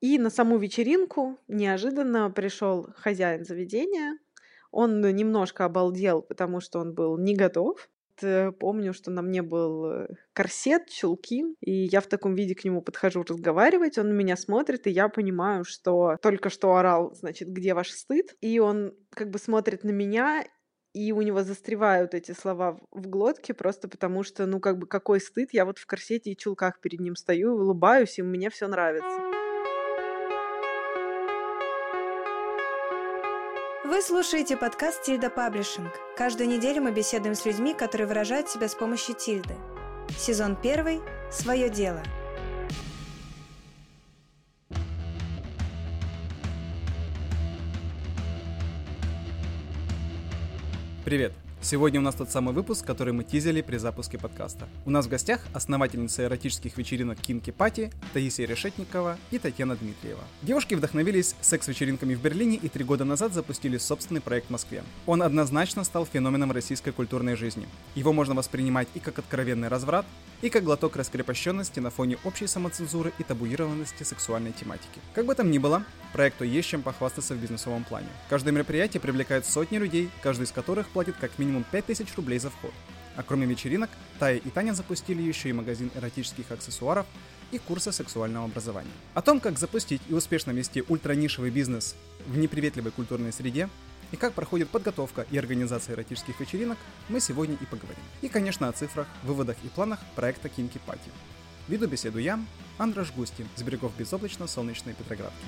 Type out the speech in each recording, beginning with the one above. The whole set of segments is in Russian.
И на саму вечеринку неожиданно пришел хозяин заведения. Он немножко обалдел, потому что он был не готов. Э, помню, что на мне был э, корсет, чулки, и я в таком виде к нему подхожу разговаривать, он на меня смотрит, и я понимаю, что только что орал, значит, где ваш стыд, и он как бы смотрит на меня, и у него застревают эти слова в глотке просто потому что, ну, как бы, какой стыд, я вот в корсете и чулках перед ним стою, улыбаюсь, и мне все нравится. Вы слушаете подкаст «Тильда Паблишинг». Каждую неделю мы беседуем с людьми, которые выражают себя с помощью тильды. Сезон первый «Свое дело». Привет! Сегодня у нас тот самый выпуск, который мы тизили при запуске подкаста. У нас в гостях основательница эротических вечеринок Кинки Пати Таисия Решетникова и Татьяна Дмитриева. Девушки вдохновились секс-вечеринками в Берлине и три года назад запустили собственный проект в Москве. Он однозначно стал феноменом российской культурной жизни. Его можно воспринимать и как откровенный разврат, и как глоток раскрепощенности на фоне общей самоцензуры и табуированности сексуальной тематики. Как бы там ни было, проекту есть чем похвастаться в бизнесовом плане. Каждое мероприятие привлекает сотни людей, каждый из которых платит как минимум минимум 5000 рублей за вход. А кроме вечеринок, Тая и Таня запустили еще и магазин эротических аксессуаров и курсы сексуального образования. О том, как запустить и успешно вести ультранишевый бизнес в неприветливой культурной среде, и как проходит подготовка и организация эротических вечеринок, мы сегодня и поговорим. И, конечно, о цифрах, выводах и планах проекта Кинки Пати. Веду беседу я, Андраш Густин, с берегов безоблачно-солнечной Петроградки.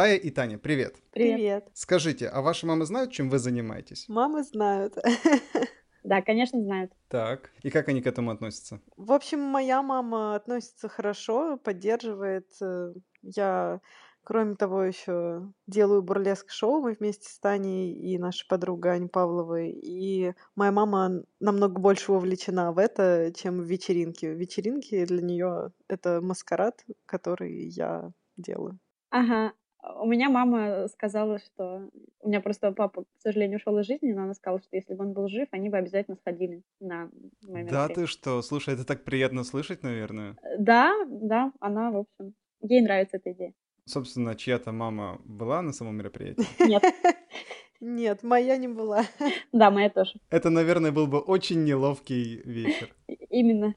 Тая и Таня, привет. Привет. Скажите, а ваши мамы знают, чем вы занимаетесь? Мамы знают. Да, конечно, знают. Так, и как они к этому относятся? В общем, моя мама относится хорошо, поддерживает. Э, я, кроме того, еще делаю бурлеск-шоу. Мы вместе с Таней и нашей подругой Аней Павловой. И моя мама намного больше вовлечена в это, чем в вечеринки. Вечеринки для нее это маскарад, который я делаю. Ага, у меня мама сказала, что... У меня просто папа, к сожалению, ушел из жизни, но она сказала, что если бы он был жив, они бы обязательно сходили на мой Да ты что? Слушай, это так приятно слышать, наверное. Да, да, она, в общем... Ей нравится эта идея. Собственно, чья-то мама была на самом мероприятии? Нет. Нет, моя не была. Да, моя тоже. Это, наверное, был бы очень неловкий вечер. Именно.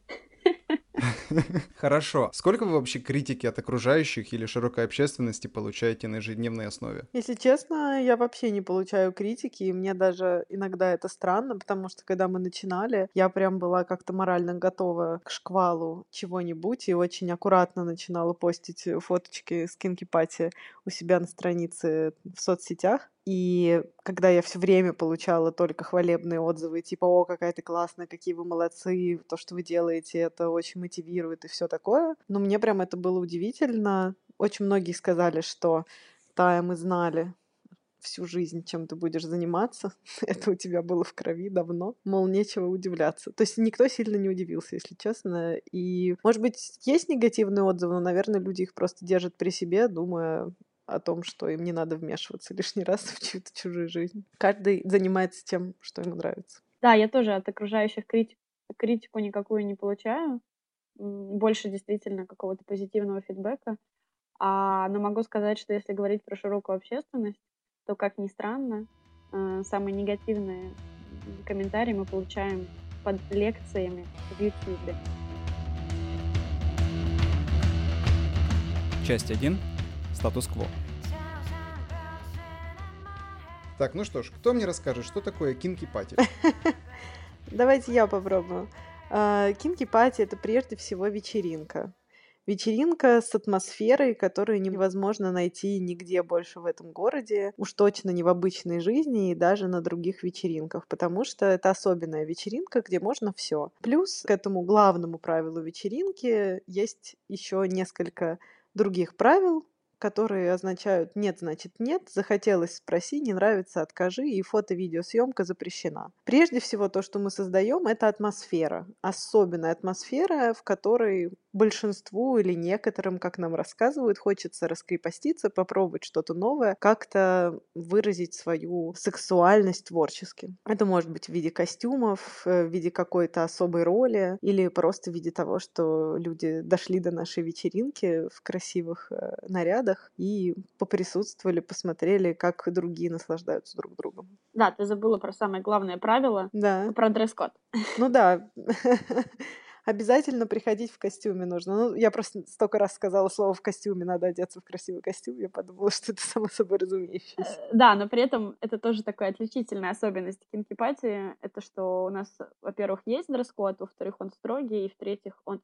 Хорошо. Сколько вы вообще критики от окружающих или широкой общественности получаете на ежедневной основе? Если честно, я вообще не получаю критики, и мне даже иногда это странно, потому что когда мы начинали, я прям была как-то морально готова к шквалу чего-нибудь и очень аккуратно начинала постить фоточки с кинки-пати у себя на странице в соцсетях. И когда я все время получала только хвалебные отзывы, типа, о, какая ты классная, какие вы молодцы, то, что вы делаете, это очень мотивирует и все такое. Но мне прям это было удивительно. Очень многие сказали, что Тая, мы знали всю жизнь, чем ты будешь заниматься. это у тебя было в крови давно. Мол, нечего удивляться. То есть никто сильно не удивился, если честно. И, может быть, есть негативные отзывы, но, наверное, люди их просто держат при себе, думая, о том, что им не надо вмешиваться лишний раз в чью-то чужую жизнь. Каждый занимается тем, что ему нравится. Да, я тоже от окружающих критик, критику никакую не получаю. Больше действительно какого-то позитивного фидбэка. А, но могу сказать, что если говорить про широкую общественность, то, как ни странно, э, самые негативные комментарии мы получаем под лекциями в YouTube. Часть 1 статус-кво. Так, ну что ж, кто мне расскажет, что такое кинки-пати? Давайте я попробую. Кинки-пати — это прежде всего вечеринка. Вечеринка с атмосферой, которую невозможно найти нигде больше в этом городе, уж точно не в обычной жизни и даже на других вечеринках, потому что это особенная вечеринка, где можно все. Плюс к этому главному правилу вечеринки есть еще несколько других правил, которые означают «нет, значит нет», «захотелось, спроси», «не нравится, откажи» и фото-видеосъемка запрещена. Прежде всего, то, что мы создаем, это атмосфера. Особенная атмосфера, в которой большинству или некоторым, как нам рассказывают, хочется раскрепоститься, попробовать что-то новое, как-то выразить свою сексуальность творчески. Это может быть в виде костюмов, э, в виде какой-то особой роли или просто в виде того, что люди дошли до нашей вечеринки в красивых э, нарядах и поприсутствовали, посмотрели, как другие наслаждаются друг другом. Да, ты забыла про самое главное правило, Да. про дресс-код. Ну да. Обязательно приходить в костюме нужно. Ну, я просто столько раз сказала слово в костюме, надо одеться в красивый костюм. Я подумала, что это само собой разумеющееся. Э, Да, но при этом это тоже такая отличительная особенность кинки-пати. Это что у нас, во-первых, есть дресс-код, во-вторых, он строгий, и в-третьих, он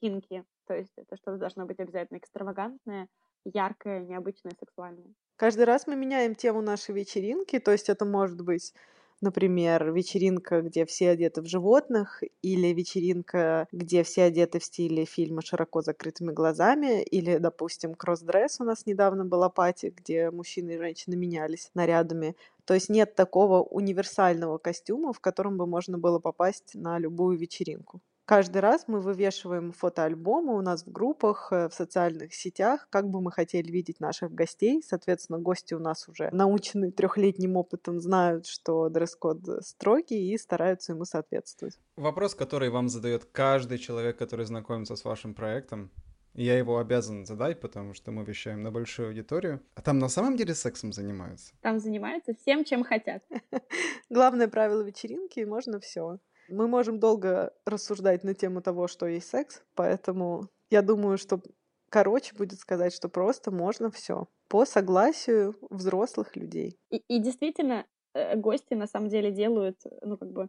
кинки. То есть это что-то должно быть обязательно экстравагантное, яркое, необычное, сексуальное. Каждый раз мы меняем тему нашей вечеринки, то есть это может быть, например, вечеринка, где все одеты в животных, или вечеринка, где все одеты в стиле фильма «Широко закрытыми глазами», или, допустим, кросс-дресс у нас недавно была пати, где мужчины и женщины менялись нарядами. То есть нет такого универсального костюма, в котором бы можно было попасть на любую вечеринку. Каждый раз мы вывешиваем фотоальбомы у нас в группах, э, в социальных сетях, как бы мы хотели видеть наших гостей. Соответственно, гости у нас уже научены трехлетним опытом, знают, что дресс-код строгий и стараются ему соответствовать. Вопрос, который вам задает каждый человек, который знакомится с вашим проектом. Я его обязан задать, потому что мы вещаем на большую аудиторию. А там на самом деле сексом занимаются? Там занимаются всем, чем хотят. Главное правило вечеринки — можно все. Мы можем долго рассуждать на тему того, что есть секс, поэтому я думаю, что короче будет сказать, что просто можно все по согласию взрослых людей. И, и действительно, э, гости на самом деле делают, ну, как бы,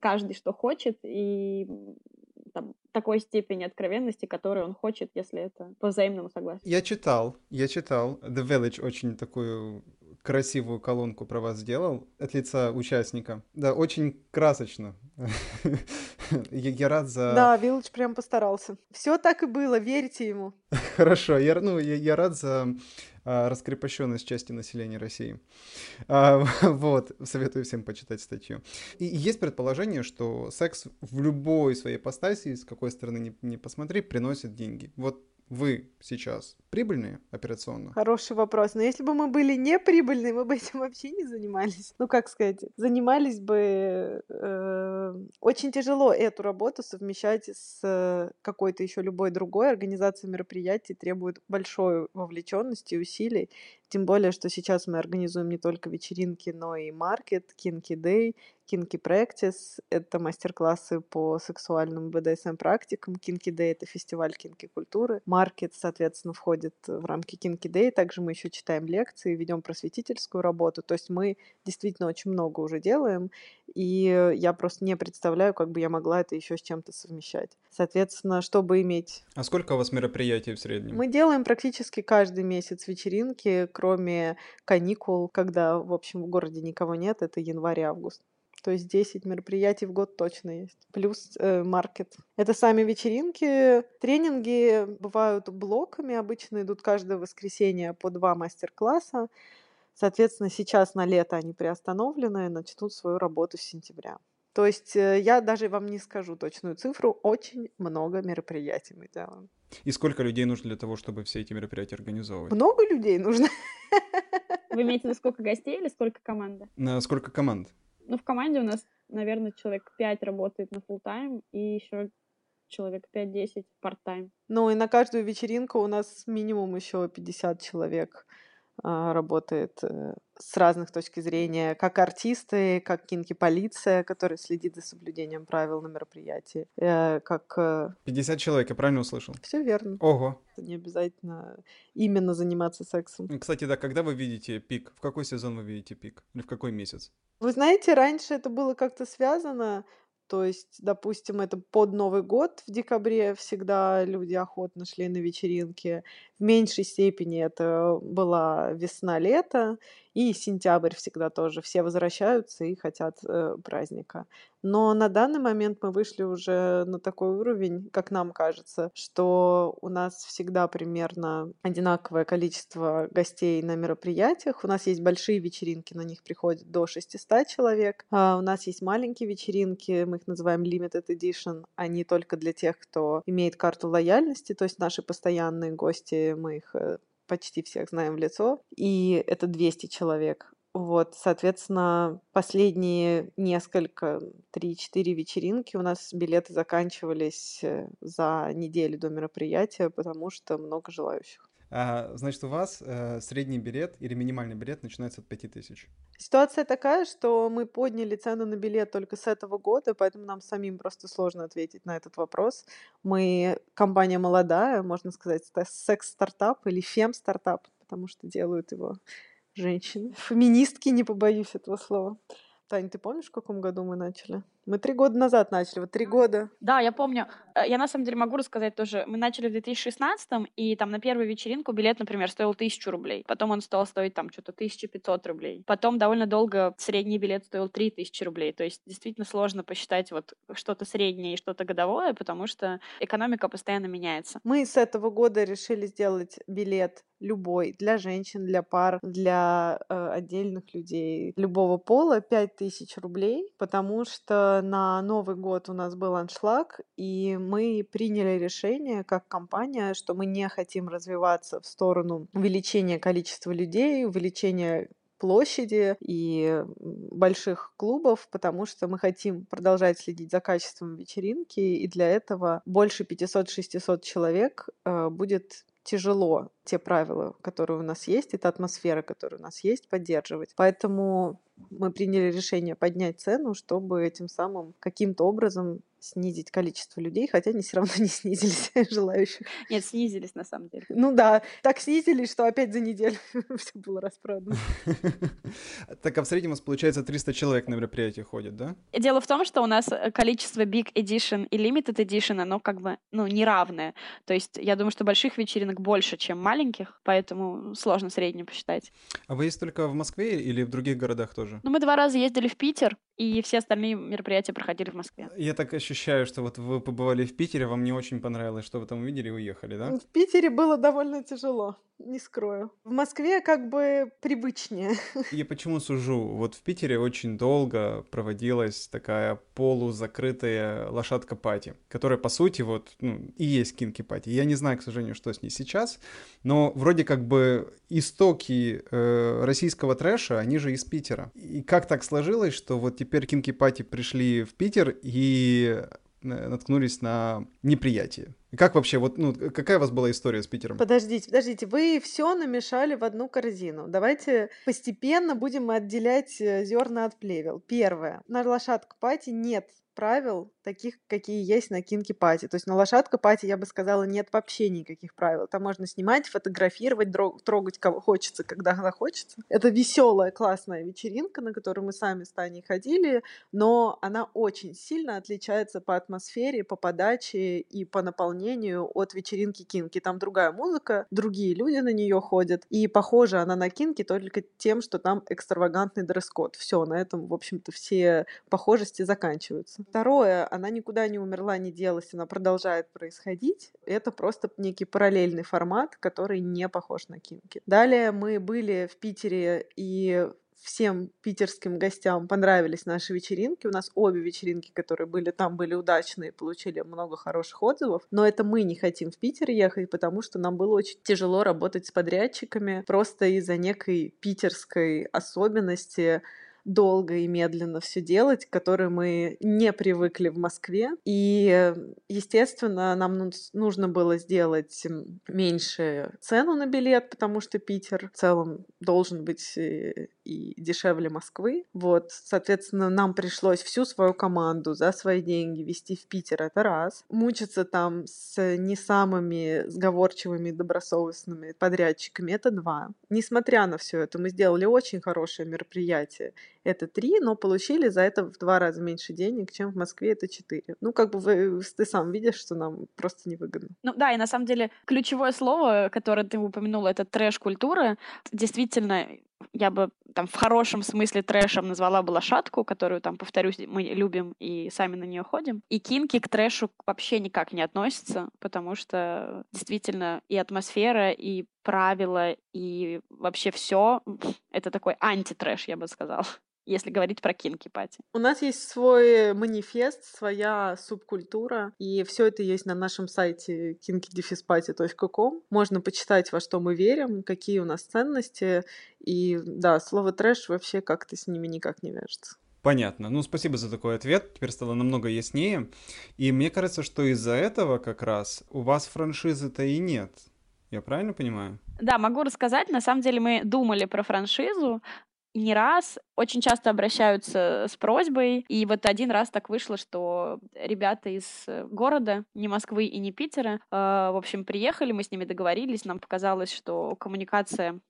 каждый что хочет, и там, такой степени откровенности, которой он хочет, если это по взаимному согласию. Я читал, я читал. The Village очень такую красивую колонку про вас сделал от лица участника. Да, очень красочно. Я, я рад за... Да, Вилледж прям постарался. Все так и было, верьте ему. Хорошо, я, ну, я, я рад за а, раскрепощенность части населения России. А, вот, советую всем почитать статью. И есть предположение, что секс в любой своей ипостаси, с какой стороны не, не посмотри, приносит деньги. Вот вы сейчас прибыльные операционно? Хороший вопрос. Но если бы мы были не прибыльные, мы бы этим вообще не занимались. Ну, как сказать, занимались бы... э, очень тяжело эту работу совмещать с э, какой-то еще любой другой. Организация мероприятий требует большой вовлеченности и усилий. Тем более, что сейчас мы организуем не только вечеринки, но и маркет, кинки Day, кинки Practice. Это мастер-классы по сексуальным BDSM-практикам. Кинки Day — это фестиваль кинки культуры. Маркет, соответственно, входит в рамки кинки Day. Также мы еще читаем лекции, ведем просветительскую работу. То есть мы действительно очень много уже делаем. И я просто не представляю, как бы я могла это еще с чем-то совмещать. Соответственно, чтобы иметь А сколько у вас мероприятий в среднем? мы делаем практически каждый месяц вечеринки, кроме каникул, когда, в общем, в городе никого нет, это январь и август. То есть 10 мероприятий в год точно есть. Плюс э, маркет. Это сами вечеринки. Тренинги бывают блоками. Обычно идут каждое воскресенье по два мастер-класса. Соответственно, сейчас на лето они приостановлены и начнут свою работу с сентября. То есть э, я даже вам не скажу точную цифру. Очень много мероприятий мы делаем. И сколько людей нужно для того, чтобы все эти мероприятия организовывать? Много людей нужно. Вы имеете в виду сколько гостей или сколько команда? На сколько команд? Ну, в команде у нас, наверное, человек 5 работает на full тайм и еще человек 5-10 part-time. Ну и на каждую вечеринку у нас минимум еще 50 человек работает э, с разных точек зрения, как артисты, как кинки-полиция, которая следит за соблюдением правил на мероприятии, э, как... 50 человек, я правильно услышал? Все верно. Ого. Не обязательно именно заниматься сексом. Кстати, да, когда вы видите пик? В какой сезон вы видите пик? Или в какой месяц? Вы знаете, раньше это было как-то связано, то есть, допустим, это под Новый год в декабре всегда люди охотно шли на вечеринки. В меньшей степени это была весна-лето, и сентябрь всегда тоже. Все возвращаются и хотят э, праздника. Но на данный момент мы вышли уже на такой уровень, как нам кажется, что у нас всегда примерно одинаковое количество гостей на мероприятиях. У нас есть большие вечеринки, на них приходит до 600 человек. А у нас есть маленькие вечеринки, мы их называем Limited Edition. Они только для тех, кто имеет карту лояльности, то есть наши постоянные гости, мы их э, почти всех знаем в лицо, и это 200 человек. Вот, соответственно, последние несколько, 3-4 вечеринки у нас билеты заканчивались э, за неделю до мероприятия, потому что много желающих. А, значит, у вас э, средний билет или минимальный билет начинается от 5000? Ситуация такая, что мы подняли цену на билет только с этого года, поэтому нам самим просто сложно ответить на этот вопрос. Мы компания молодая, можно сказать, секс-стартап или фем-стартап, потому что делают его женщины. Феминистки, не побоюсь этого слова. Тань, ты помнишь, в каком году мы начали? Мы три года назад начали, вот три года. Да, я помню. Э, я на самом деле могу рассказать тоже. Мы начали в 2016 и там на первую вечеринку билет, например, стоил тысячу рублей. Потом он стал стоить там что-то 1500 рублей. Потом довольно долго средний билет стоил 3000 рублей. То есть действительно сложно посчитать вот что-то среднее и что-то годовое, потому что экономика постоянно меняется. Мы с этого года решили сделать билет любой, для женщин, для пар, для э, отдельных людей любого пола 5000 рублей, потому что на Новый год у нас был аншлаг, и мы приняли решение как компания, что мы не хотим развиваться в сторону увеличения количества людей, увеличения площади и больших клубов, потому что мы хотим продолжать следить за качеством вечеринки, и для этого больше 500-600 человек э, будет тяжело те правила, которые у нас есть, эта атмосфера, которая у нас есть, поддерживать. Поэтому мы приняли решение поднять цену, чтобы этим самым каким-то образом снизить количество людей, хотя они все равно не снизились желающих. Нет, снизились на самом деле. Ну да, так снизились, что опять за неделю все было распродано. Так, а в среднем у нас получается 300 человек на мероприятие ходит, да? Дело в том, что у нас э, количество Big Edition и Limited Edition, оно как бы, ну, неравное. То есть я думаю, что больших вечеринок больше, чем маленьких, поэтому сложно среднее посчитать. А вы есть только в Москве или в других городах тоже? Ну, мы два раза ездили в Питер, и все остальные мероприятия проходили в Москве. Я так ощущаю, что вот вы побывали в Питере, вам не очень понравилось, что вы там увидели и уехали, да? В Питере было довольно тяжело, не скрою. В Москве как бы привычнее. Я почему сужу? Вот в Питере очень долго проводилась такая полузакрытая лошадка пати, которая, по сути, вот, ну, и есть кинки пати. Я не знаю, к сожалению, что с ней сейчас, но вроде как бы истоки э, российского трэша, они же из Питера. И как так сложилось, что вот теперь Кинки Пати пришли в Питер и наткнулись на неприятие. Как вообще, вот, ну, какая у вас была история с Питером? Подождите, подождите, вы все намешали в одну корзину. Давайте постепенно будем отделять э, зерна от плевел. Первое. На лошадку пати нет правил, таких, какие есть на кинки пати. То есть на лошадка пати, я бы сказала, нет вообще никаких правил. Там можно снимать, фотографировать, трогать кого хочется, когда захочется. Это веселая, классная вечеринка, на которую мы сами с Таней ходили, но она очень сильно отличается по атмосфере, по подаче и по наполнению от вечеринки кинки. Там другая музыка, другие люди на нее ходят, и похожа она на кинки только тем, что там экстравагантный дресс-код. Все, на этом, в общем-то, все похожести заканчиваются. Второе, она никуда не умерла, не делась, она продолжает происходить. Это просто некий параллельный формат, который не похож на кинки. Далее мы были в Питере и всем питерским гостям понравились наши вечеринки. У нас обе вечеринки, которые были там, были удачные, получили много хороших отзывов. Но это мы не хотим в Питер ехать, потому что нам было очень тяжело работать с подрядчиками просто из-за некой питерской особенности долго и медленно все делать, к которой мы не привыкли в Москве. И, естественно, нам нужно было сделать меньше цену на билет, потому что Питер в целом должен быть э, и дешевле Москвы. Вот, соответственно, нам пришлось всю свою команду за свои деньги вести в Питер, это раз. Мучиться там с не самыми сговорчивыми, добросовестными подрядчиками, это два. Несмотря на все это, мы сделали очень хорошее мероприятие это 3, но получили за это в два раза меньше денег, чем в Москве это 4. Ну, как бы вы, ты сам видишь, что нам просто невыгодно. Ну да, и на самом деле ключевое слово, которое ты упомянула, это трэш-культура. Действительно, я бы там в хорошем смысле трэшем назвала бы лошадку, которую там, повторюсь, мы любим и сами на нее ходим. И кинки к трэшу вообще никак не относятся, потому что действительно и атмосфера, и правила, и вообще все это такой антитрэш, я бы сказала если говорить про кинки пати. У нас есть свой манифест, своя субкультура, и все это есть на нашем сайте kinkydefisparty.com. Можно почитать, во что мы верим, какие у нас ценности, и да, слово трэш вообще как-то с ними никак не вяжется. Понятно. Ну, спасибо за такой ответ. Теперь стало намного яснее. И мне кажется, что из-за этого как раз у вас франшизы-то и нет. Я правильно понимаю? Да, могу рассказать. На самом деле мы думали про франшизу, не раз очень часто обращаются с просьбой, и вот один раз так вышло, что ребята из э, города, не Москвы и не Питера, э, в общем, приехали, мы с ними договорились, нам показалось, что коммуникация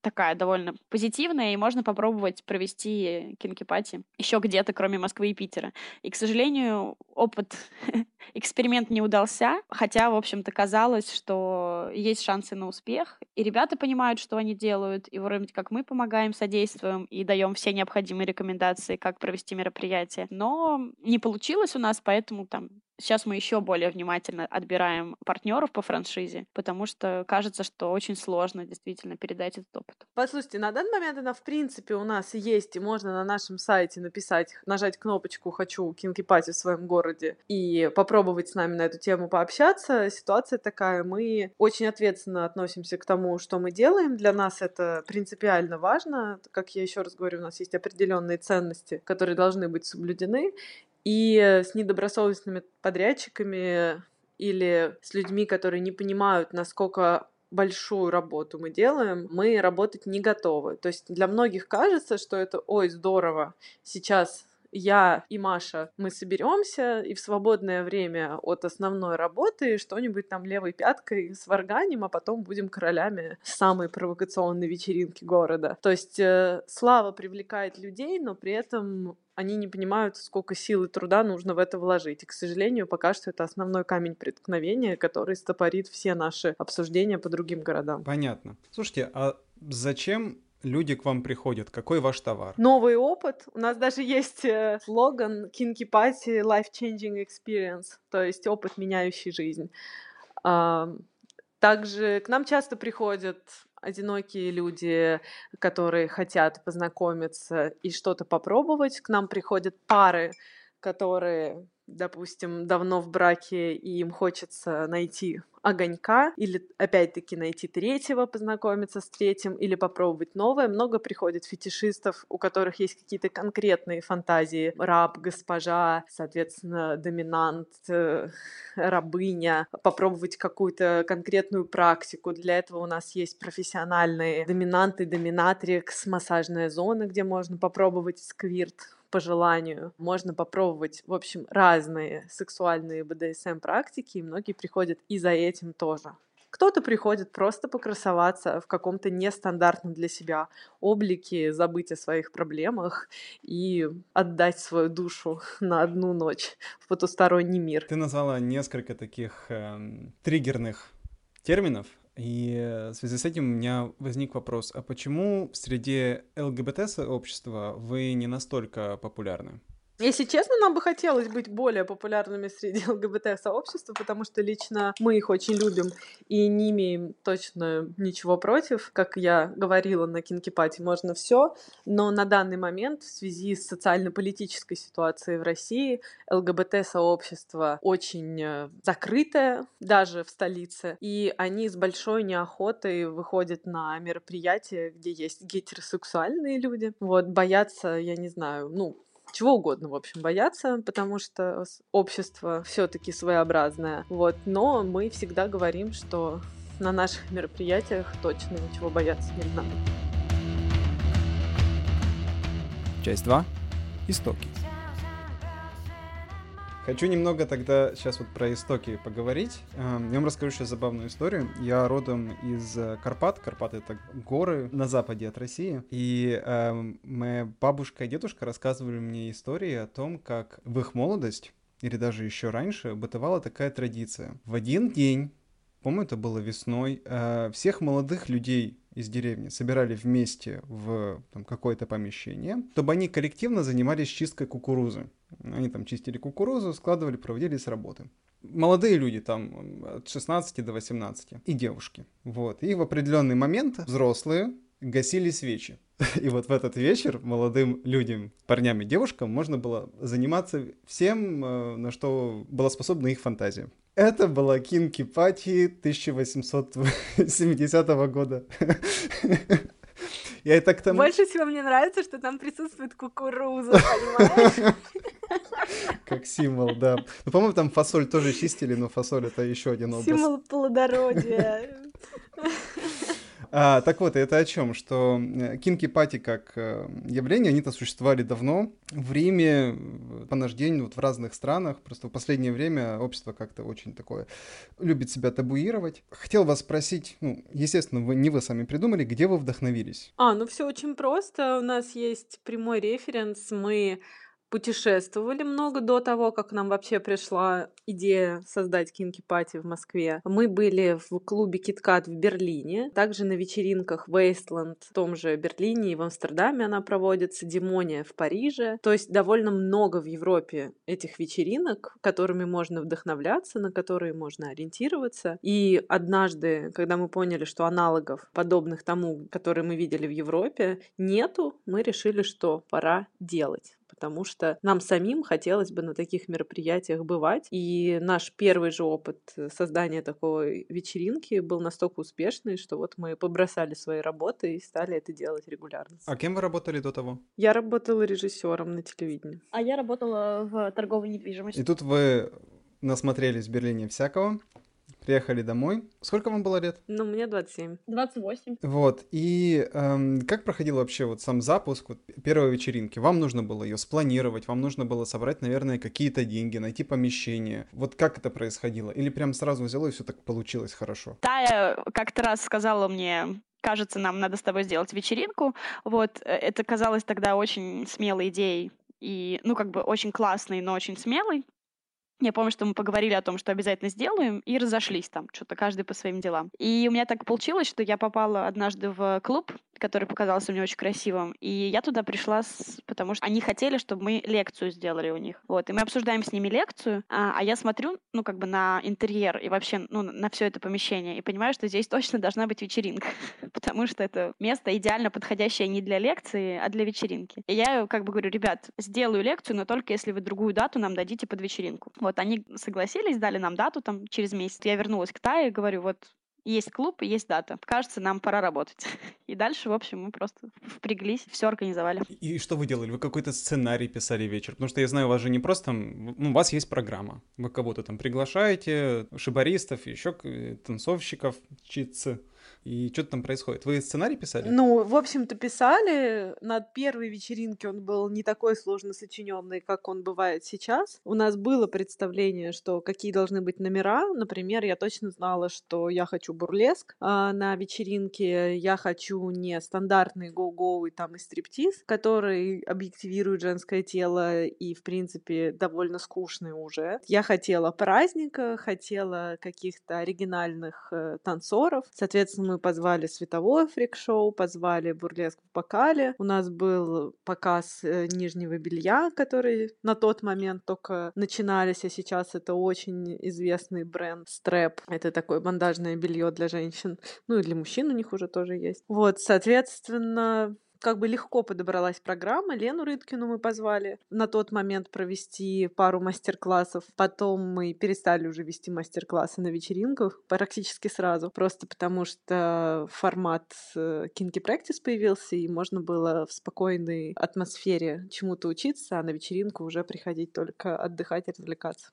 такая довольно позитивная, и можно попробовать провести кинкипати еще где-то, кроме Москвы и Питера. И, к сожалению, опыт, эксперимент не удался, хотя, в общем-то, казалось, что есть шансы на успех, и ребята понимают, что они делают, и вроде как мы помогаем, содействуем и даем все необходимые рекомендации, как провести мероприятие. Но не получилось у нас, поэтому там Сейчас мы еще более внимательно отбираем партнеров по франшизе, потому что кажется, что очень сложно действительно передать этот опыт. Послушайте, на данный момент она в принципе у нас есть, и можно на нашем сайте написать, нажать кнопочку «Хочу кинки пати в своем городе» и попробовать с нами на эту тему пообщаться. Ситуация такая, мы очень ответственно относимся к тому, что мы делаем. Для нас это принципиально важно. Как я еще раз говорю, у нас есть определенные ценности, которые должны быть соблюдены. И с недобросовестными подрядчиками или с людьми, которые не понимают, насколько большую работу мы делаем, мы работать не готовы. То есть для многих кажется, что это, ой, здорово, сейчас я и Маша, мы соберемся и в свободное время от основной работы что-нибудь там левой пяткой сварганим, а потом будем королями самой провокационной вечеринки города. То есть э, слава привлекает людей, но при этом они не понимают, сколько сил и труда нужно в это вложить. И, к сожалению, пока что это основной камень преткновения, который стопорит все наши обсуждения по другим городам. Понятно. Слушайте, а зачем люди к вам приходят? Какой ваш товар? Новый опыт. У нас даже есть э, слоган Kinky Party Life Changing Experience, то есть опыт, меняющий жизнь. Также к нам часто приходят одинокие люди, которые хотят познакомиться и что-то попробовать. К нам приходят пары, которые допустим, давно в браке, и им хочется найти огонька, или опять-таки найти третьего, познакомиться с третьим, или попробовать новое. Много приходит фетишистов, у которых есть какие-то конкретные фантазии. Раб, госпожа, соответственно, доминант, э, рабыня. Попробовать какую-то конкретную практику. Для этого у нас есть профессиональные доминанты, доминатрикс, массажная зона, где можно попробовать сквирт по желанию. Можно попробовать, в общем, разные сексуальные БДСМ-практики, и многие приходят и за этим тоже. Кто-то приходит просто покрасоваться в каком-то нестандартном для себя облике, забыть о своих проблемах и отдать свою душу на одну ночь в потусторонний мир. Ты назвала несколько таких эм, триггерных терминов, и в связи с этим у меня возник вопрос, а почему в среде ЛГБТ-сообщества вы не настолько популярны? Если честно, нам бы хотелось быть более популярными среди ЛГБТ-сообщества, потому что лично мы их очень любим и не имеем точно ничего против. Как я говорила на Кинкипате, можно все, но на данный момент в связи с социально-политической ситуацией в России ЛГБТ-сообщество очень э, закрытое, даже в столице, и они с большой неохотой выходят на мероприятия, где есть гетеросексуальные люди. Вот, боятся, я не знаю, ну, чего угодно, в общем, бояться, потому что общество все-таки своеобразное. Вот. Но мы всегда говорим, что на наших мероприятиях точно ничего бояться не надо. Часть 2. Истоки. Хочу немного тогда сейчас вот про истоки поговорить. Эм, я вам расскажу сейчас забавную историю. Я родом из э, Карпат. Карпаты — это горы на западе от России. И э, моя бабушка и дедушка рассказывали мне истории о том, как в их молодость или даже еще раньше бытовала такая традиция. В один день, помню, это было весной, э, всех молодых людей из деревни собирали вместе в там, какое-то помещение, чтобы они коллективно занимались чисткой кукурузы. Они там чистили кукурузу, складывали, проводили с работы. Молодые люди там от 16 до 18 и девушки. Вот. И в определенный момент взрослые гасили свечи. И вот в этот вечер молодым людям, парням и девушкам можно было заниматься всем, э, на что была способна их фантазия. Это была Кинки Пати 1870 года. Я это к тому... Больше всего мне нравится, что там присутствует кукуруза, понимаешь? Как символ, да. Ну, по-моему, там фасоль тоже чистили, но фасоль это еще один образ. Символ плодородия. А, так вот, это о чем? Что э, кинки пати как э, явление, они-то существовали давно. В Риме, по наш вот в разных странах, просто в последнее время общество как-то очень такое любит себя табуировать. Хотел вас спросить, ну, естественно, вы не вы сами придумали, где вы вдохновились? А, ну все очень просто. У нас есть прямой референс. Мы путешествовали много до того, как нам вообще пришла идея создать кинки пати в Москве. Мы были в клубе Киткат в Берлине, также на вечеринках Wasteland в том же Берлине и в Амстердаме она проводится, Димония в Париже. То есть довольно много в Европе этих вечеринок, которыми можно вдохновляться, на которые можно ориентироваться. И однажды, когда мы поняли, что аналогов, подобных тому, которые мы видели в Европе, нету, мы решили, что пора делать потому что нам самим хотелось бы на таких мероприятиях бывать. И наш первый же опыт э, создания такой вечеринки был настолько успешный, что вот мы побросали свои работы и стали это делать регулярно. А кем вы работали до того? Я работала режиссером на телевидении. А я работала в торговой недвижимости. И тут вы насмотрелись в Берлине всякого, приехали домой. Сколько вам было лет? Ну, мне 27. 28. Вот, и эм, как проходил вообще вот сам запуск вот, первой вечеринки? Вам нужно было ее спланировать, вам нужно было собрать, наверное, какие-то деньги, найти помещение. Вот как это происходило? Или прям сразу взяло и все так получилось хорошо? Тая как-то раз сказала мне, кажется, нам надо с тобой сделать вечеринку. Вот, э, это казалось тогда очень смелой идеей и, ну, как бы очень классный, но очень смелый. Я помню, что мы поговорили о том, что обязательно сделаем, и разошлись там, что-то каждый по своим делам. И у меня так получилось, что я попала однажды в клуб, который показался мне очень красивым. И я туда пришла, с... потому что они хотели, чтобы мы лекцию сделали у них. Вот, и мы обсуждаем с ними лекцию, а, а я смотрю, ну, как бы на интерьер и вообще, ну, на все это помещение, и понимаю, что здесь точно должна быть вечеринка, потому что это место идеально подходящее не для лекции, а для вечеринки. И я как бы говорю, ребят, сделаю лекцию, но только если вы другую дату нам дадите под вечеринку. Вот, они согласились, дали нам дату там через месяц. Я вернулась к Тае и говорю, вот есть клуб, есть дата. Кажется, нам пора работать. И дальше, в общем, мы просто впряглись, все организовали. И что вы делали? Вы какой-то сценарий писали вечер? Потому что я знаю, у вас же не просто ну, у вас есть программа. Вы кого-то там приглашаете, шибаристов, еще танцовщиков, чицы. И что там происходит? Вы сценарий писали? Ну, в общем-то, писали. На первой вечеринке он был не такой сложно сочиненный, как он бывает сейчас. У нас было представление, что какие должны быть номера. Например, я точно знала, что я хочу бурлеск а на вечеринке. Я хочу не стандартный гоу-гоу там и стриптиз, который объективирует женское тело и, в принципе, довольно скучный уже. Я хотела праздника, хотела каких-то оригинальных э, танцоров. Соответственно, позвали световое фрик-шоу, позвали бурлеск в бокале. У нас был показ э, нижнего белья, который на тот момент только начинались, а сейчас это очень известный бренд Стрэп. Это такое бандажное белье для женщин. Ну и для мужчин у них уже тоже есть. Вот, соответственно, как бы легко подобралась программа. Лену Рыткину мы позвали на тот момент провести пару мастер-классов. Потом мы перестали уже вести мастер-классы на вечеринках практически сразу. Просто потому что формат э, Kinky Practice появился, и можно было в спокойной атмосфере чему-то учиться, а на вечеринку уже приходить только отдыхать и развлекаться.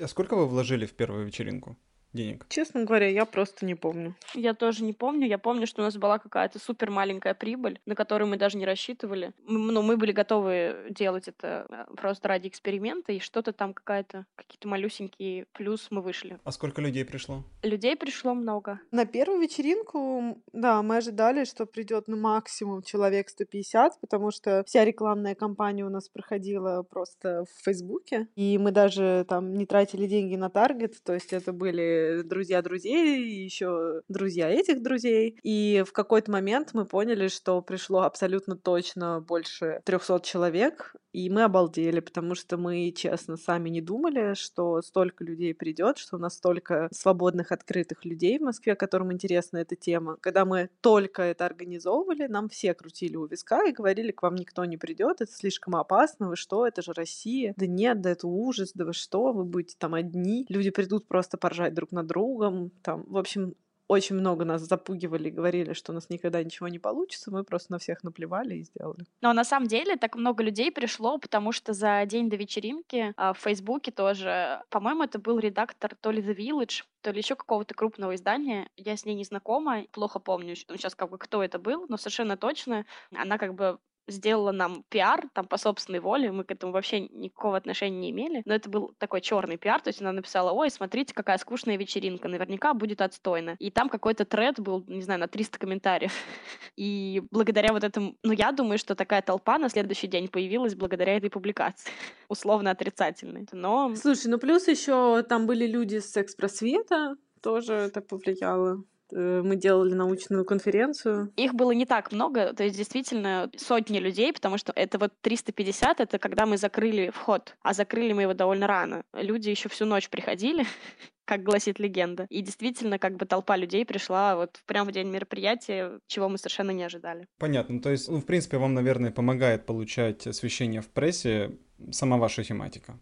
А сколько вы вложили в первую вечеринку? Денег? Честно говоря, я просто не помню. Я тоже не помню. Я помню, что у нас была какая-то супер маленькая прибыль, на которую мы даже не рассчитывали. Ну, мы были готовы делать это э, просто ради эксперимента, и что-то там какая-то, какие-то малюсенькие плюс мы вышли. А сколько людей пришло? Людей пришло много. На первую вечеринку, да, мы ожидали, что придет ну, максимум человек 150, потому что вся рекламная кампания у нас проходила просто в Фейсбуке, и мы даже там не тратили деньги на таргет, то есть это были друзья друзей, еще друзья этих друзей. И в какой-то момент мы поняли, что пришло абсолютно точно больше 300 человек, и мы обалдели, потому что мы, честно, сами не думали, что столько людей придет, что у нас столько свободных, открытых людей в Москве, которым интересна эта тема. Когда мы только это организовывали, нам все крутили у виска и говорили, к вам никто не придет, это слишком опасно, вы что, это же Россия. Да нет, да это ужас, да вы что, вы будете там одни. Люди придут просто поржать друг над другом. Там, в общем, очень много нас запугивали, говорили, что у нас никогда ничего не получится, мы просто на всех наплевали и сделали. Но на самом деле так много людей пришло, потому что за день до вечеринки а, в Фейсбуке тоже, по-моему, это был редактор то ли The Village, то ли еще какого-то крупного издания. Я с ней не знакома, плохо помню сейчас как бы кто это был, но совершенно точно она как бы сделала нам пиар там по собственной воле, мы к этому вообще никакого отношения не имели, но это был такой черный пиар, то есть она написала, ой, смотрите, какая скучная вечеринка, наверняка будет отстойно. И там какой-то тред был, не знаю, на 300 комментариев. И благодаря вот этому, ну, я думаю, что такая толпа на следующий день появилась благодаря этой публикации, условно отрицательной. Но... Слушай, ну плюс еще там были люди с экспросвета, тоже это повлияло. Э, мы делали научную конференцию. Их было не так много, то есть действительно сотни людей, потому что это вот 350, это когда мы закрыли вход, а закрыли мы его довольно рано. Люди еще всю ночь приходили, как гласит легенда. И действительно, как бы толпа людей пришла вот прямо в день мероприятия, чего мы совершенно не ожидали. Понятно. То есть, ну, в принципе, вам, наверное, помогает получать освещение в прессе сама ваша тематика.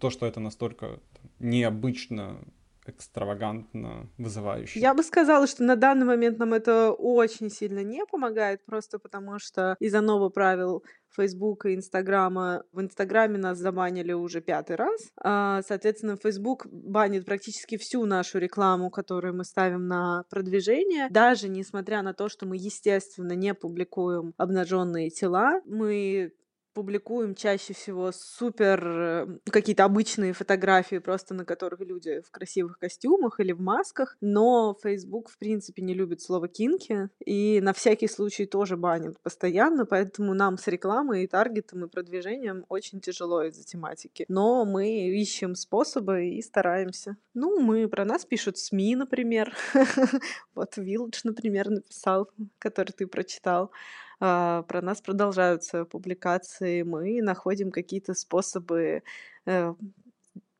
То, что это настолько необычно экстравагантно вызывающий. Я бы сказала, что на данный момент нам это очень сильно не помогает, просто потому что из-за новых правил Фейсбука и Инстаграма. В Инстаграме нас забанили уже пятый раз. А, соответственно, Фейсбук банит практически всю нашу рекламу, которую мы ставим на продвижение. Даже несмотря на то, что мы, естественно, не публикуем обнаженные тела, мы публикуем чаще всего супер э, какие-то обычные фотографии, просто на которых люди в красивых костюмах или в масках, но Facebook, в принципе, не любит слово кинки, и на всякий случай тоже банит постоянно, поэтому нам с рекламой и таргетом и продвижением очень тяжело из-за тематики. Но мы ищем способы и стараемся. Ну, мы про нас пишут СМИ, например. Вот Village, например, написал, который ты прочитал. А, про нас продолжаются публикации, мы находим какие-то способы э,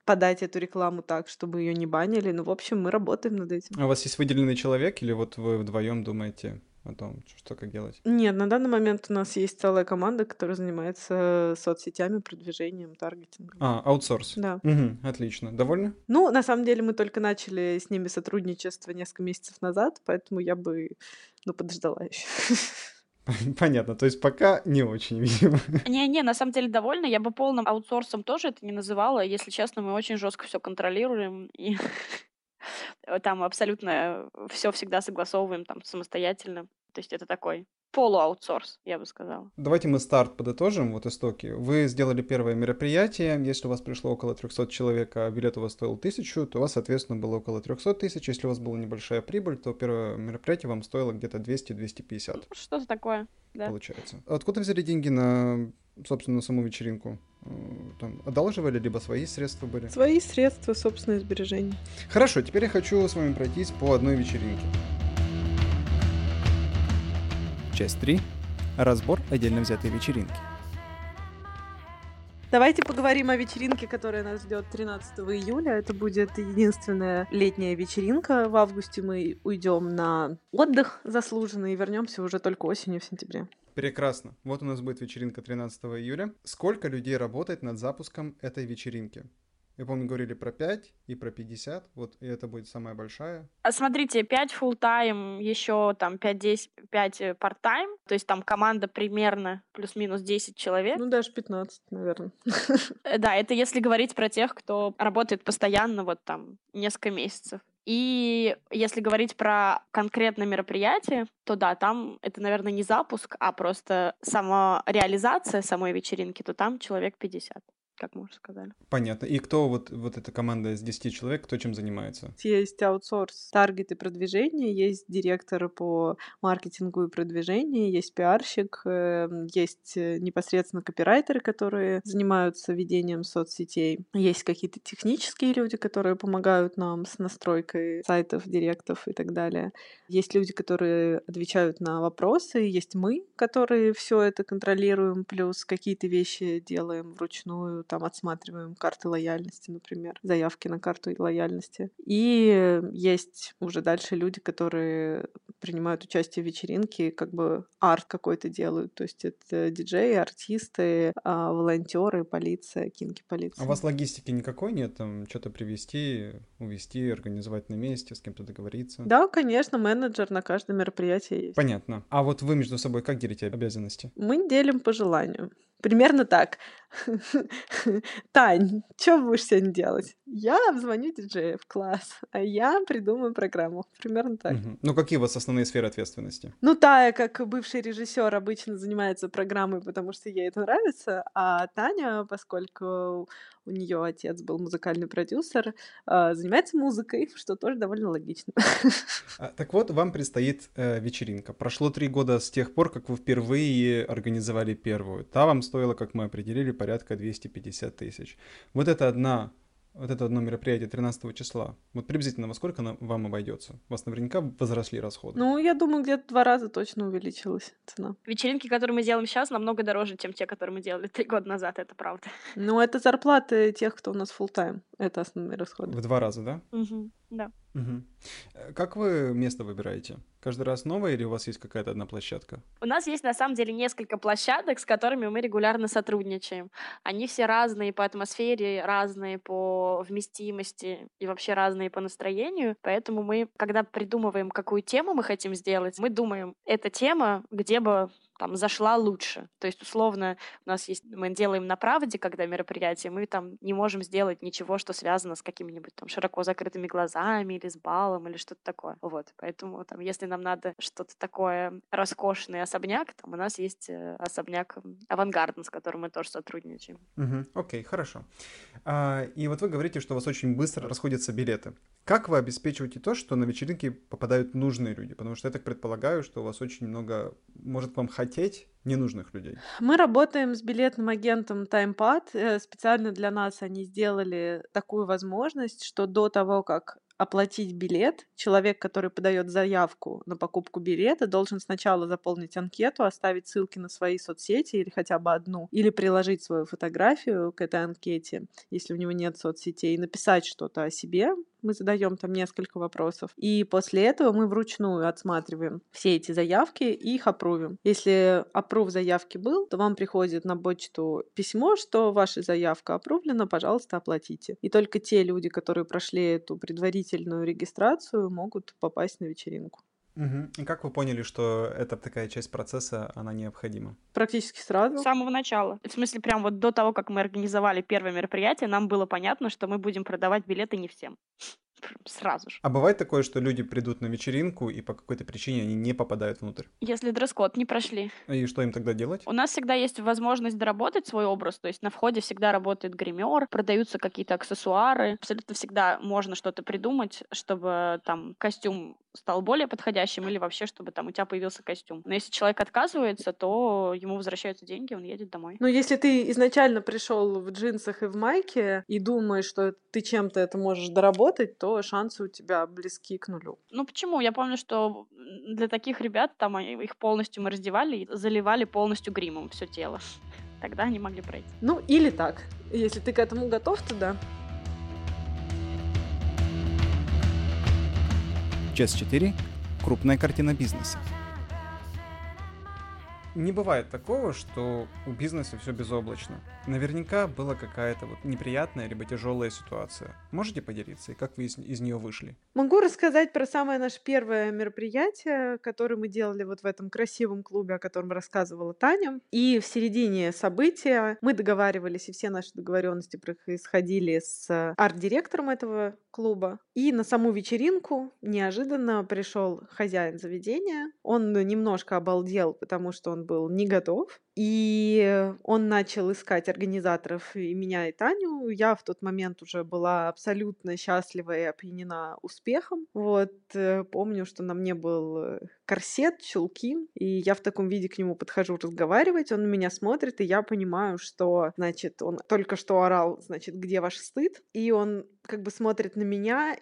подать эту рекламу так, чтобы ее не банили. Ну, в общем, мы работаем над этим. А у вас есть выделенный человек, или вот вы вдвоем думаете о том, что как делать? Нет, на данный момент у нас есть целая команда, которая занимается соцсетями, продвижением, таргетингом. А, аутсорс. Да. Угу, отлично. Довольны? Ну, на самом деле, мы только начали с ними сотрудничество несколько месяцев назад, поэтому я бы, ну, подождала еще. Понятно, то есть пока не очень, видимо. Не-не, на самом деле довольна. Я бы полным аутсорсом тоже это не называла. Если честно, мы очень жестко все контролируем и там абсолютно все всегда согласовываем там самостоятельно. То есть это такой полуаутсорс, я бы сказала. Давайте мы старт подытожим, вот истоки. Вы сделали первое мероприятие, если у вас пришло около 300 человек, а билет у вас стоил 1000, то у вас, соответственно, было около 300 тысяч. Если у вас была небольшая прибыль, то первое мероприятие вам стоило где-то 200-250. Ну, что-то такое, да. Получается. Откуда взяли деньги на, собственно, на саму вечеринку? Э, там, одалживали, либо свои средства были? Свои средства, собственные сбережения. Хорошо, теперь я хочу с вами пройтись по одной вечеринке. Часть 3. Разбор отдельно взятой вечеринки. Давайте поговорим о вечеринке, которая нас ждет 13 июля. Это будет единственная летняя вечеринка. В августе мы уйдем на отдых заслуженный и вернемся уже только осенью в сентябре. Прекрасно. Вот у нас будет вечеринка 13 июля. Сколько людей работает над запуском этой вечеринки? Я помню, говорили про 5 и про 50, вот, и это будет самая большая. А смотрите, 5 full time, еще там 5-10, 5 part time, то есть там команда примерно плюс-минус 10 человек. Ну, даже 15, наверное. Э, да, это если говорить про тех, кто работает постоянно вот там несколько месяцев. И если говорить про конкретное мероприятие, то да, там это, наверное, не запуск, а просто сама реализация самой вечеринки, то там человек 50. Как мы уже сказали. Понятно. И кто вот, вот эта команда из 10 человек, кто чем занимается? Есть аутсорс, таргет и продвижение, есть директор по маркетингу и продвижению, есть пиарщик, эм, есть э, непосредственно копирайтеры, которые занимаются ведением соцсетей, есть какие-то технические люди, которые помогают нам с настройкой сайтов, директов и так далее. Есть люди, которые отвечают на вопросы, есть мы, которые все это контролируем, плюс какие-то вещи делаем вручную, там отсматриваем карты лояльности, например, заявки на карту лояльности. И есть уже дальше люди, которые принимают участие в вечеринке, как бы арт какой-то делают. То есть это диджеи, артисты, а, волонтеры, полиция, кинки полиции. А у вас логистики никакой нет? Там что-то привезти, увезти, организовать на месте, с кем-то договориться? Да, конечно, менеджер на каждое мероприятие есть. Понятно. А вот вы между собой как делите обязанности? Мы делим по желанию. Примерно так. Тань, что будешь сегодня делать? Я обзвоню диджеев, класс. А я придумаю программу. Примерно так. Мгм. Ну, какие у вас основные сферы ответственности? Ну, Тая, как бывший режиссер, обычно занимается программой, потому что ей это нравится, а Таня, поскольку у нее отец был музыкальный продюсер, а, занимается музыкой, что тоже довольно логично. А, Так вот, вам предстоит э, вечеринка. Прошло три года с тех пор, как вы впервые организовали первую. Та вам стоила, как мы определили, порядка 250 тысяч. Вот это одна вот это одно мероприятие 13 числа. Вот приблизительно во сколько она вам обойдется? У вас наверняка возросли расходы. Ну, я думаю, где-то два раза точно увеличилась цена. Вечеринки, которые мы делаем сейчас, намного дороже, чем те, которые мы делали три года назад, это правда. Ну, это зарплаты тех, кто у нас full time. Это основные расходы. В два раза, да? Мгм, Да. Э, Как вы место выбираете? Каждый раз новое или у вас есть какая-то одна площадка? У нас есть на самом деле несколько площадок, с которыми мы регулярно сотрудничаем. Они все разные по атмосфере, разные по вместимости и вообще разные по настроению. Поэтому мы, когда придумываем, какую тему мы хотим сделать, мы думаем, эта тема, где бы там зашла лучше. То есть, условно, у нас есть, мы делаем на правде, когда мероприятие, мы там не можем сделать ничего, что связано с какими-нибудь там широко закрытыми глазами или с балом или что-то такое. Вот, поэтому там, если нам надо что-то такое роскошный особняк, там у нас есть э, особняк Авангарден, с которым мы тоже сотрудничаем. Мгм. Окей, хорошо. А, и вот вы говорите, что у вас очень быстро расходятся билеты. Как вы обеспечиваете то, что на вечеринки попадают нужные люди? Потому что я так предполагаю, что у вас очень много может вам хотеть ненужных людей. Мы работаем с билетным агентом TimePad. Э, Специально для нас они сделали такую возможность, что до того, как оплатить билет, человек, который подает заявку на покупку билета, должен сначала заполнить анкету, оставить ссылки на свои соцсети или хотя бы одну, или приложить свою фотографию к этой анкете, если у него нет соцсетей, написать что-то о себе. Мы задаем там несколько вопросов. И после этого мы вручную отсматриваем все эти заявки и их опрувим. Если опрув заявки был, то вам приходит на почту письмо, что ваша заявка опрувлена, пожалуйста, оплатите. И только те люди, которые прошли эту предварительную регистрацию, могут попасть на вечеринку. Мгм. И как вы поняли, что это такая часть процесса, она необходима? Практически сразу. С самого начала. В смысле, прям вот до того, как мы организовали первое мероприятие, нам было понятно, что мы будем продавать билеты не всем. Сразу же. А бывает такое, что люди придут на вечеринку и по какой-то причине они не попадают внутрь? Если дресс-код не прошли. И что им тогда делать? У нас всегда есть возможность доработать свой образ, то есть на входе всегда работает гример, продаются какие-то аксессуары, абсолютно всегда можно что-то придумать, чтобы там костюм стал более подходящим или вообще, чтобы там у тебя появился костюм. Но если человек отказывается, то ему возвращаются деньги, он едет домой. Но если ты изначально пришел в джинсах и в майке и думаешь, что ты чем-то это можешь доработать, то шансы у тебя близки к нулю. Ну почему? Я помню, что для таких ребят там их полностью мы раздевали и заливали полностью гримом все тело. Тогда они могли пройти. Ну, или так. Если ты к этому готов, то да. Часть 4. Крупная картина бизнеса. Не бывает такого, что у бизнеса все безоблачно. Наверняка была какая-то вот неприятная либо тяжелая ситуация. Можете поделиться, и как вы из, из нее вышли? Могу рассказать про самое наше первое мероприятие, которое мы делали вот в этом красивом клубе, о котором рассказывала Таня. И в середине события мы договаривались, и все наши договоренности происходили с арт-директором этого клуба. И на саму вечеринку неожиданно пришел хозяин заведения. Он немножко обалдел, потому что он был не готов. И он начал искать организаторов и меня, и Таню. Я в тот момент уже была абсолютно счастлива и опьянена успехом. Вот, э, помню, что на мне был э, корсет, чулки, и я в таком виде к нему подхожу разговаривать, он на меня смотрит, и я понимаю, что, значит, он только что орал, значит, где ваш стыд, и он как бы смотрит на меня,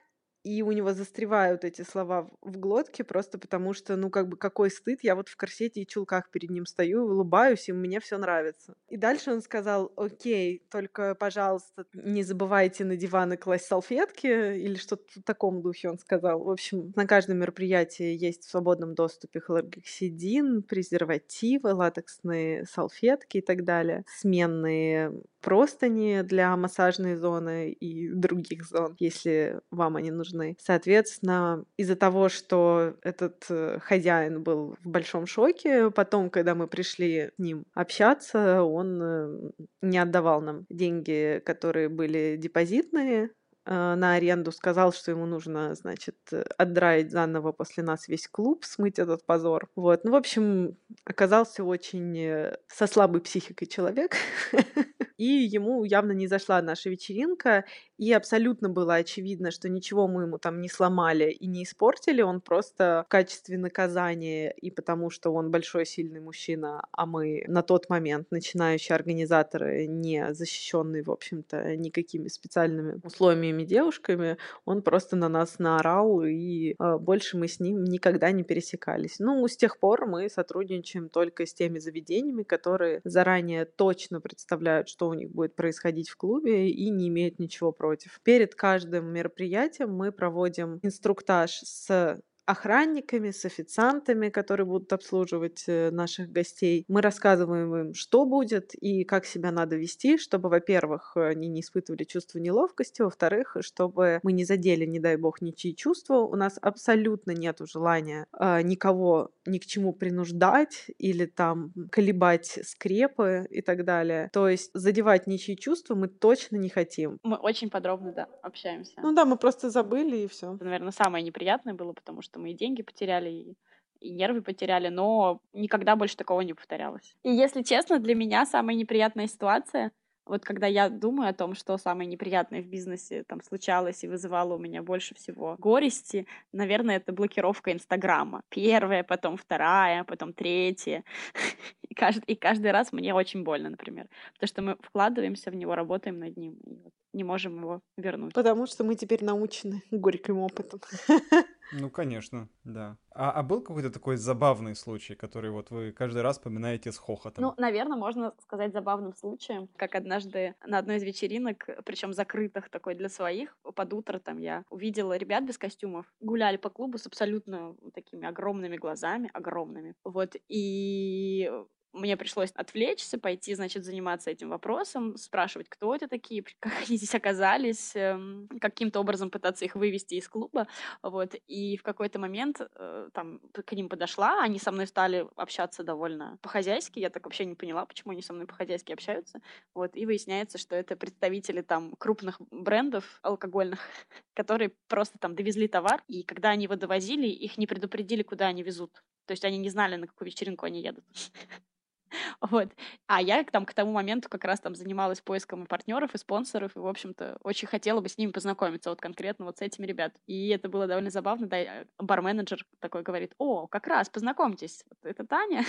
и у него застревают эти слова в глотке просто потому, что, ну, как бы, какой стыд, я вот в корсете и чулках перед ним стою, улыбаюсь, и мне все нравится. И дальше он сказал, окей, только, пожалуйста, не забывайте на диваны класть салфетки, или что-то в таком духе он сказал. В общем, на каждом мероприятии есть в свободном доступе хлоргексидин, презервативы, латексные салфетки и так далее, сменные простыни для массажной зоны и других зон, если вам они нужны. Соответственно, из-за того, что этот э, хозяин был в большом шоке, потом, когда мы пришли с ним общаться, он э, не отдавал нам деньги, которые были депозитные, э, на аренду, сказал, что ему нужно, значит, отдраить заново после нас весь клуб, смыть этот позор. Вот. Ну, в общем, оказался очень со слабой психикой человек. и ему явно не зашла наша вечеринка, и абсолютно было очевидно, что ничего мы ему там не сломали и не испортили, он просто в качестве наказания и потому, что он большой сильный мужчина, а мы на тот момент начинающие организаторы, не защищенные, в общем-то, никакими специальными условиями девушками, он просто на нас наорал, и э, больше мы с ним никогда не пересекались. Ну, с тех пор мы сотрудничаем только с теми заведениями, которые заранее точно представляют, что у них будет происходить в клубе, и не имеют ничего против. Перед каждым мероприятием мы проводим инструктаж с охранниками, с официантами, которые будут обслуживать э, наших гостей. Мы рассказываем им, что будет и как себя надо вести, чтобы, во-первых, они не испытывали чувство неловкости, во-вторых, чтобы мы не задели, не дай бог, ничьи чувства. У нас абсолютно нет желания э, никого ни к чему принуждать или там колебать скрепы и так далее. То есть задевать ничьи чувства мы точно не хотим. Мы очень подробно, да, общаемся. Ну да, мы просто забыли и все. Это, наверное, самое неприятное было, потому что мы и деньги потеряли, и и нервы потеряли, но никогда больше такого не повторялось. И если честно, для меня самая неприятная ситуация — вот когда я думаю о том, что самое неприятное в бизнесе там случалось и вызывало у меня больше всего горести, наверное, это блокировка Инстаграма. Первая, потом вторая, потом третья. И каждый, и каждый раз мне очень больно, например. Потому что мы вкладываемся в него, работаем над ним, и не можем его вернуть. Потому что мы теперь научены горьким опытом. Ну, конечно, да. А, а был какой-то такой забавный случай, который вот вы каждый раз вспоминаете с хохотом? Ну, наверное, можно сказать забавным случаем, как однажды на одной из вечеринок, причем закрытых такой для своих, под утро там я увидела ребят без костюмов, гуляли по клубу с абсолютно такими огромными глазами, огромными. Вот, и мне пришлось отвлечься, пойти, значит, заниматься этим вопросом, спрашивать, кто это такие, как они здесь оказались, эм, каким-то образом пытаться их вывести из клуба, вот, и в какой-то момент э, там к ним подошла, они со мной стали общаться довольно по-хозяйски, я так вообще не поняла, почему они со мной по-хозяйски общаются, вот, и выясняется, что это представители там крупных брендов алкогольных, которые просто там довезли товар, и когда они его довозили, их не предупредили, куда они везут, то есть они не знали, на какую вечеринку они едут. Вот. А я там к тому моменту как раз там занималась поиском и партнеров, и спонсоров, и, в общем-то, очень хотела бы с ними познакомиться, вот конкретно вот с этими ребятами. И это было довольно забавно, да, э, бар-менеджер такой говорит, о, как раз, познакомьтесь, вот это Таня,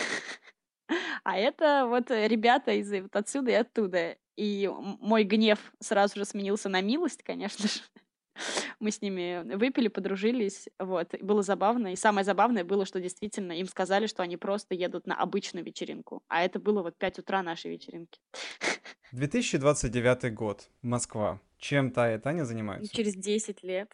а это вот ребята из вот отсюда и оттуда. И мой гнев сразу же сменился на милость, конечно же. Мы с ними выпили, подружились, вот, и было забавно. И самое забавное было, что действительно им сказали, что они просто едут на обычную вечеринку. А это было вот 5 утра нашей вечеринки. 2029 год, Москва. Чем Тая и Таня занимаются? Через 10 лет.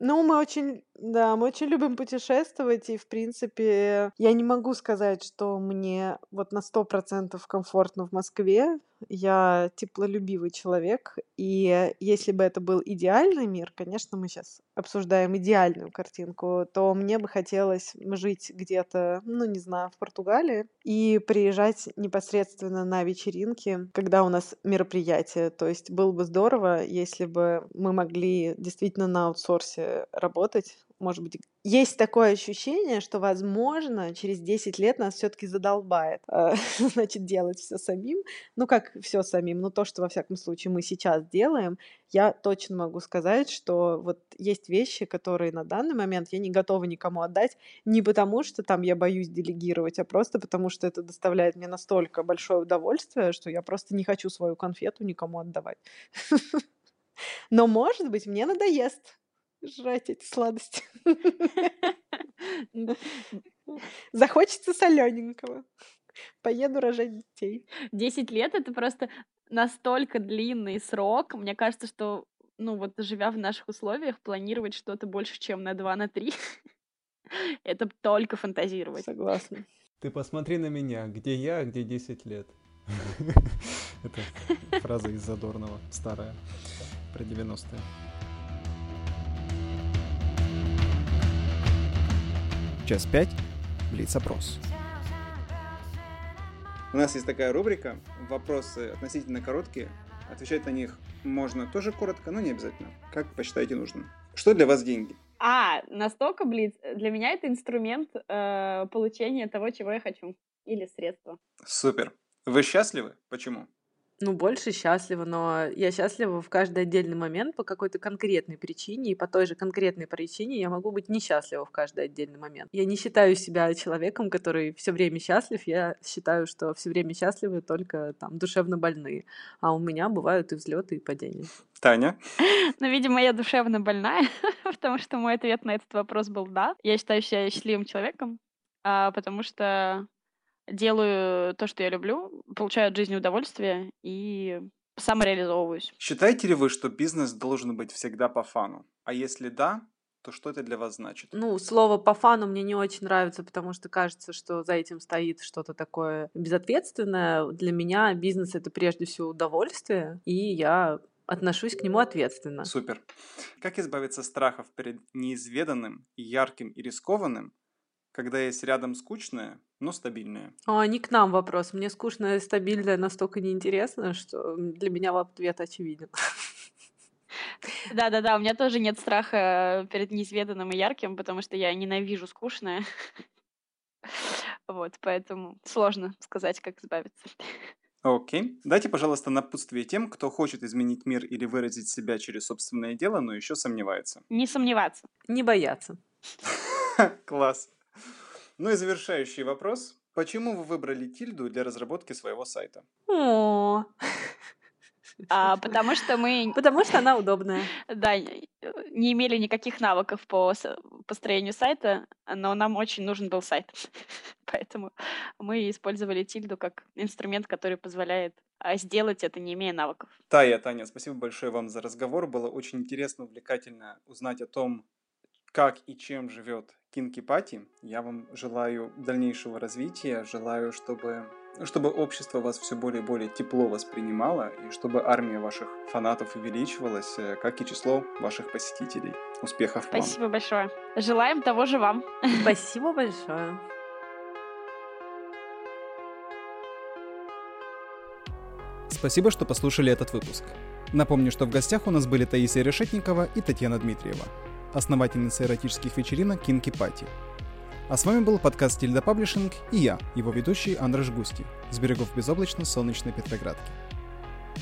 Ну, мы очень, да, мы очень любим путешествовать, и, в принципе, я не могу сказать, что мне вот на сто процентов комфортно в Москве. Я теплолюбивый человек, и если бы это был идеальный мир, конечно, мы сейчас обсуждаем идеальную картинку, то мне бы хотелось жить где-то, ну, не знаю, в Португалии и приезжать непосредственно на вечеринки, когда у нас мероприятие. То есть было бы здорово, если бы мы могли действительно на аутсорсе работать, может быть, есть такое ощущение, что, возможно, через 10 лет нас все-таки задолбает, э, значит, делать все самим. Ну, как все самим, ну, то, что, во всяком случае, мы сейчас делаем, я точно могу сказать, что вот есть вещи, которые на данный момент я не готова никому отдать, не потому что там я боюсь делегировать, а просто потому что это доставляет мне настолько большое удовольствие, что я просто не хочу свою конфету никому отдавать. Но, может быть, мне надоест жрать эти сладости. Захочется солененького. Поеду рожать детей. Десять лет — это просто настолько длинный срок. Мне кажется, что, ну вот, живя в наших условиях, планировать что-то больше, чем на два, на три, это только фантазировать. Согласна. Ты посмотри на меня, где я, а где 10 лет. Это фраза из Задорнова, старая, про 90-е. Час пять. Блиц-опрос. У нас есть такая рубрика. Вопросы относительно короткие. Отвечать на них можно тоже коротко, но не обязательно. Как посчитаете нужным. Что для вас деньги? А, настолько Блиц. Для меня это инструмент э, получения того, чего я хочу. Или средства. Супер. Вы счастливы? Почему? Ну, больше счастлива, но я счастлива в каждый отдельный момент по какой-то конкретной причине, и по той же конкретной причине я могу быть несчастлива в каждый отдельный момент. Я не считаю себя человеком, который все время счастлив, я считаю, что все время счастливы только там душевно больные, а у меня бывают и взлеты, и падения. Таня? Ну, видимо, я душевно больная, потому что мой ответ на этот вопрос был «да». Я считаю себя счастливым человеком, а, потому что делаю то, что я люблю, получаю от жизни удовольствие и самореализовываюсь. Считаете ли вы, что бизнес должен быть всегда по фану? А если да, то что это для вас значит? Ну, слово по фану мне не очень нравится, потому что кажется, что за этим стоит что-то такое безответственное. Для меня бизнес это прежде всего удовольствие, и я отношусь к нему ответственно. Супер. Как избавиться от страхов перед неизведанным, ярким и рискованным, когда есть рядом скучное, но стабильное. А, не к нам вопрос. Мне скучное и стабильное настолько неинтересно, что для меня ответ очевиден. Да-да-да, у меня тоже нет страха перед неизведанным и ярким, потому что я ненавижу скучное. Вот, поэтому сложно сказать, как избавиться. Окей. Дайте, пожалуйста, напутствие тем, кто хочет изменить мир или выразить себя через собственное дело, но еще сомневается. Не сомневаться. Не бояться. Класс. Ну и завершающий вопрос. Почему вы выбрали Тильду для разработки своего сайта? О, А, потому что мы, потому что она удобная. да, не имели никаких навыков по построению сайта, но нам очень нужен был сайт. Поэтому мы использовали тильду как инструмент, который позволяет а, сделать это, не имея навыков. Тая, Таня, спасибо большое вам за разговор. Было очень интересно, увлекательно узнать о том, как и чем живет Кинки Пати. Я вам желаю дальнейшего развития, желаю, чтобы, чтобы общество вас все более и более тепло воспринимало, и чтобы армия ваших фанатов увеличивалась, э, как и число ваших посетителей. Успехов вам! Спасибо большое. Желаем того же вам. Спасибо большое. Спасибо, что послушали этот выпуск. Напомню, что в гостях у нас были Таисия Решетникова и Татьяна Дмитриева, основательница эротических вечеринок Кинки Пати. А с вами был подкаст Тильда Паблишинг и я, его ведущий Андрей Жгуский, с берегов безоблачно-солнечной Петроградки.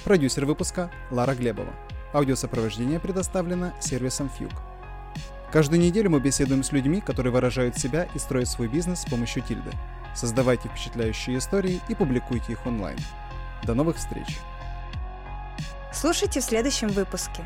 Продюсер выпуска Лара Глебова. Аудиосопровождение предоставлено сервисом Фьюг. Каждую неделю мы беседуем с людьми, которые выражают себя и строят свой бизнес с помощью Тильды. Создавайте впечатляющие истории и публикуйте их онлайн. До новых встреч! Слушайте в следующем выпуске.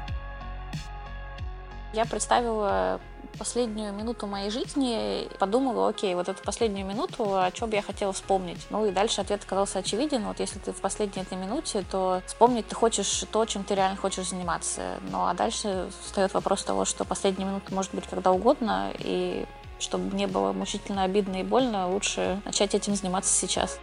Я представила последнюю минуту моей жизни, подумала, окей, вот эту последнюю минуту, о чем бы я хотела вспомнить. Ну и дальше ответ оказался очевиден. Вот если ты в последней этой минуте, то вспомнить ты хочешь то, чем ты реально хочешь заниматься. Ну а дальше встает вопрос того, что последняя минута может быть когда угодно, и чтобы не было мучительно обидно и больно, лучше начать этим заниматься сейчас.